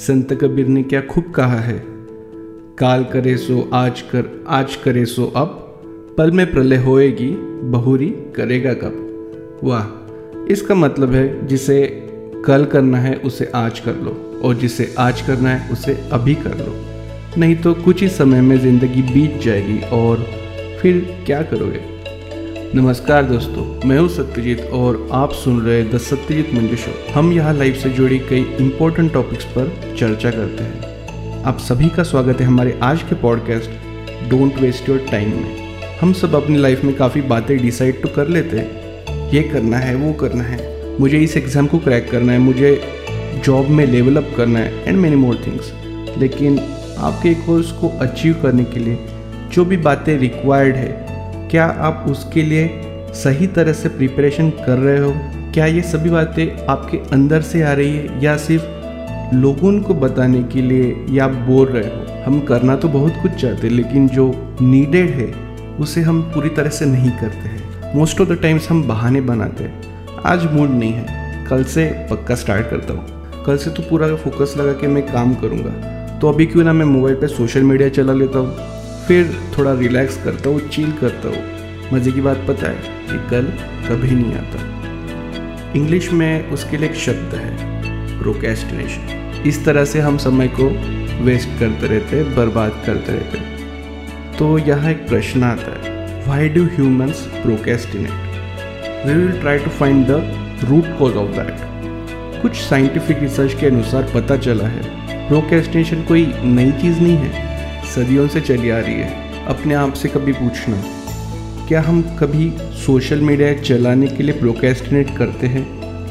संत कबीर ने क्या खूब कहा है? काल करे सो, आज कर, आज करे सो, अब पल में प्रलय होएगी, बहुरी करेगा कब? वाह, इसका मतलब है जिसे कल करना है, उसे आज कर लो, और जिसे आज करना है, उसे अभी कर लो। नहीं तो कुछ ही समय में ज़िंदगी बीत जाएगी, और फिर क्या करोगे? नमस्कार दोस्तों, मैं हूँ सत्यजीत और आप सुन रहे द सत्यजीत मंजू शो। हम यहाँ लाइफ से जुड़ी कई इंपॉर्टेंट टॉपिक्स पर चर्चा करते हैं। आप सभी का स्वागत है हमारे आज के podcast don't waste your time में। हम सब अपनी लाइफ में काफ़ी बातें डिसाइड तो कर लेते हैं। ये करना है, वो करना है। मुझे इस एग्ज़ाम को क्रैक करना है, मुझे जॉब में लेवल अप करना है एंड मैनी मोर थिंग्स लेकिन आपके कोर्स को अचीव करने के लिए जो भी बातें रिक्वायर्ड है क्या आप उसके लिए सही तरह से प्रिपरेशन कर रहे हो? क्या ये सभी बातें आपके अंदर से आ रही है या सिर्फ़ लोगों को बताने के लिए या आप बोल रहे हो? हम करना तो बहुत कुछ चाहते हैं, लेकिन जो नीडेड है, उसे हम पूरी तरह से नहीं करते हैं। मोस्ट ऑफ़ द टाइम्स हम बहाने बनाते हैं। आज मूड नहीं है। कल से पक्का स्टार्ट करता हूँ। कल से तो पूरा फोकस लगा के मैं काम करूँगा। तो अभी क्यों ना मैं मोबाइल पे सोशल मीडिया चला लेता हूँ? फिर थोड़ा रिलैक्स करता हूँ चिल करता हूँ। मज़े की बात पता है कि कल कभी नहीं आता। इंग्लिश में उसके लिए एक शब्द है प्रोकेस्टिनेशन इस तरह से हम समय को वेस्ट करते रहते बर्बाद करते रहते तो यहाँ एक प्रश्न आता है why do humans procrastinate we will try to find the root cause of that कुछ साइंटिफिक रिसर्च के अनुसार पता चला है प्रोकेस्टिनेशन कोई नई चीज़ नहीं है। सदियों से चली आ रही है। अपने आप से कभी पूछना, क्या हम कभी सोशल मीडिया चलाने के लिए प्रोकेस्टिनेट करते हैं?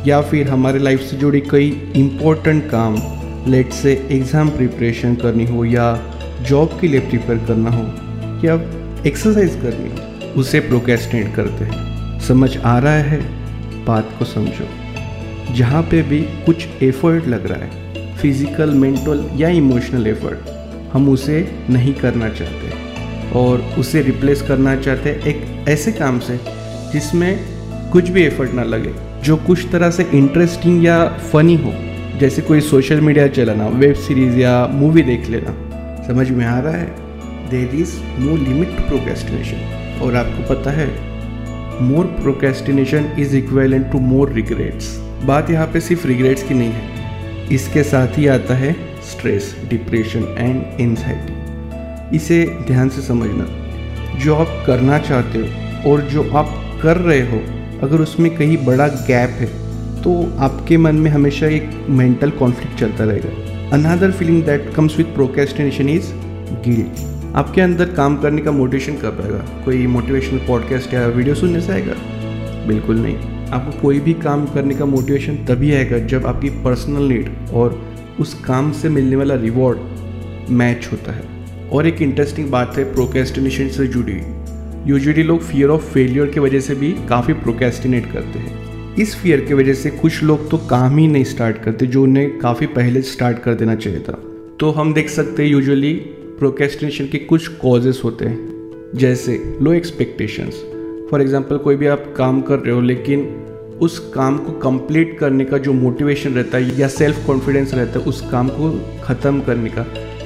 या फिर हमारे लाइफ से जुड़ी कई इम्पोर्टेंट काम लेट से एग्ज़ाम प्रिपरेशन करनी हो या जॉब के लिए प्रिपेयर करना हो, या एक्सरसाइज करनी हो, उसे प्रोकेस्टिनेट करते हैं। समझ आ रहा है? बात को समझो। जहाँ पे भी कुछ एफर्ट लग रहा है फ़िज़िकल मेंटल या इमोशनल एफर्ट हम उसे नहीं करना चाहते और उसे रिप्लेस करना चाहते एक ऐसे काम से जिसमें कुछ भी एफर्ट ना लगे, जो कुछ तरह से इंटरेस्टिंग या फनी हो। जैसे कोई सोशल मीडिया चलाना वेब सीरीज़ या मूवी देख लेना। समझ में आ रहा है? There is no limit to procrastination और आपको पता है more procrastination is equivalent to more regrets बात यहाँ पे सिर्फ़ रिग्रेट्स की नहीं है। इसके साथ ही आता है स्ट्रेस डिप्रेशन एंड एनजाइटी इसे ध्यान से समझना। जो आप करना चाहते हो और जो आप कर रहे हो, अगर उसमें कहीं बड़ा गैप है तो आपके मन में हमेशा एक मेंटल कॉन्फ्लिक्ट चलता रहेगा। Another feeling that comes with procrastination is guilt आपके अंदर काम करने का मोटिवेशन कब आएगा? कोई मोटिवेशनल पॉडकास्ट या वीडियो सुनने से आएगा? बिल्कुल नहीं। आपको कोई भी काम करने का मोटिवेशन तभी आएगा जब आपकी पर्सनल नीड और उस काम से मिलने वाला रिवॉर्ड मैच होता है। और एक इंटरेस्टिंग बात है प्रोकेस्टिनेशन से जुड़ी। यूजुअली लोग फियर ऑफ़ फेलियर की वजह से भी काफ़ी प्रोकेस्टिनेट करते हैं। इस फियर की वजह से कुछ लोग तो काम ही नहीं स्टार्ट करते जो उन्हें काफ़ी पहले स्टार्ट कर देना चाहिए था। तो हम देख सकते हैं यूजुअली प्रोकेस्टिनेशन के कुछ कॉजेस होते हैं। जैसे लो एक्सपेक्टेशंस फॉर एग्जांपल कोई भी आप काम कर रहे हो, लेकिन उस काम को कंप्लीट करने का जो मोटिवेशन रहता है या सेल्फ कॉन्फिडेंस रहता है, उस काम को ख़त्म करने का,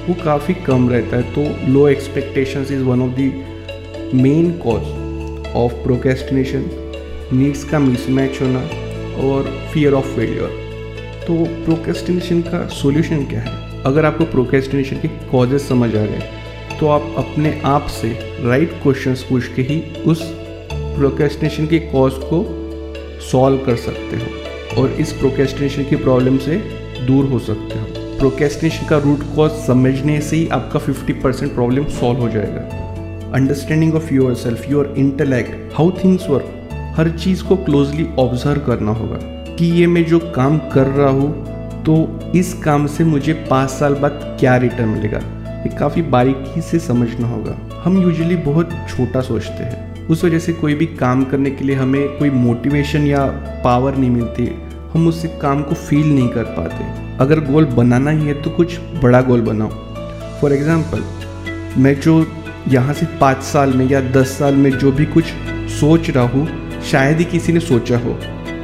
वो काफ़ी कम रहता है। तो low expectations is one of the main cause of procrastination needs का मिसमैच होना और फियर ऑफ़ फेलियर तो प्रोकेस्टिनेशन का सोल्यूशन क्या है? अगर आपको प्रोकेस्टिनेशन के कॉजेज समझ आ गए तो आप अपने आप से राइट क्वेश्चंस पूछ के ही उस प्रोकेस्टिनेशन के कॉज को सॉल्व कर सकते हो और इस प्रोकेस्टिनेशन की प्रॉब्लम से दूर हो सकते हो। प्रोकेस्टिनेशन का रूट कॉज समझने से ही आपका 50 परसेंट प्रॉब्लम सॉल्व हो जाएगा। Understanding of your self your intellect how things work हर चीज़ को क्लोजली ऑब्ज़र्व करना होगा कि ये मैं जो काम कर रहा हूँ तो इस काम से मुझे पाँच साल बाद क्या रिटर्न मिलेगा? ये काफ़ी बारीकी से समझना होगा। हम यूजुअली बहुत छोटा सोचते हैं। उस वजह से कोई भी काम करने के लिए हमें कोई मोटिवेशन या पावर नहीं मिलती। हम उस काम को फील नहीं कर पाते। अगर गोल बनाना ही है तो कुछ बड़ा गोल बनाओ। फॉर एग्ज़ाम्पल मैं जो यहाँ से पाँच साल में या दस साल में जो भी कुछ सोच रहा हूँ, शायद ही किसी ने सोचा हो।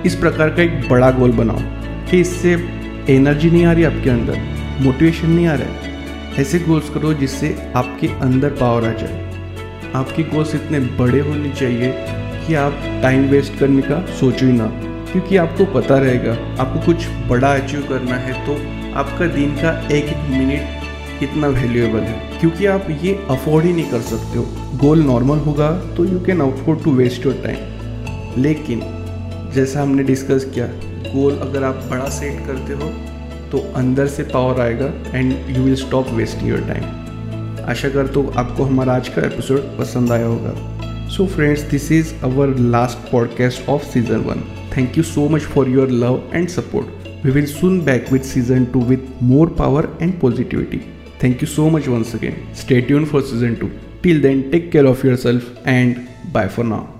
इस प्रकार का एक बड़ा गोल बनाओ कि इससे एनर्जी नहीं आ रही आपके अंदर मोटिवेशन नहीं आ रहा है। ऐसे गोल्स करो जिससे आपके अंदर पावर आ जाए। आपके गोल्स इतने बड़े होने चाहिए कि आप टाइम वेस्ट करने का सोचो ही ना। क्योंकि आपको पता रहेगा, आपको कुछ बड़ा अचीव करना है तो आपका दिन का एक एक मिनट कितना वैल्यूएबल है। क्योंकि आप ये अफोर्ड ही नहीं कर सकते हो। गोल नॉर्मल होगा तो you can afford to waste your time लेकिन, जैसा हमने डिस्कस किया गोल अगर आप बड़ा सेट करते हो तो अंदर से पावर आएगा and you will stop wasting your time आशा कर तो आपको हमारा आज का एपिसोड पसंद आया होगा so friends this is our last podcast of season one thank you so much for your love and support we will soon back with season two with more power and positivity Thank you so much once again. Stay tuned for season 2. Till then, take care of yourself and bye for now.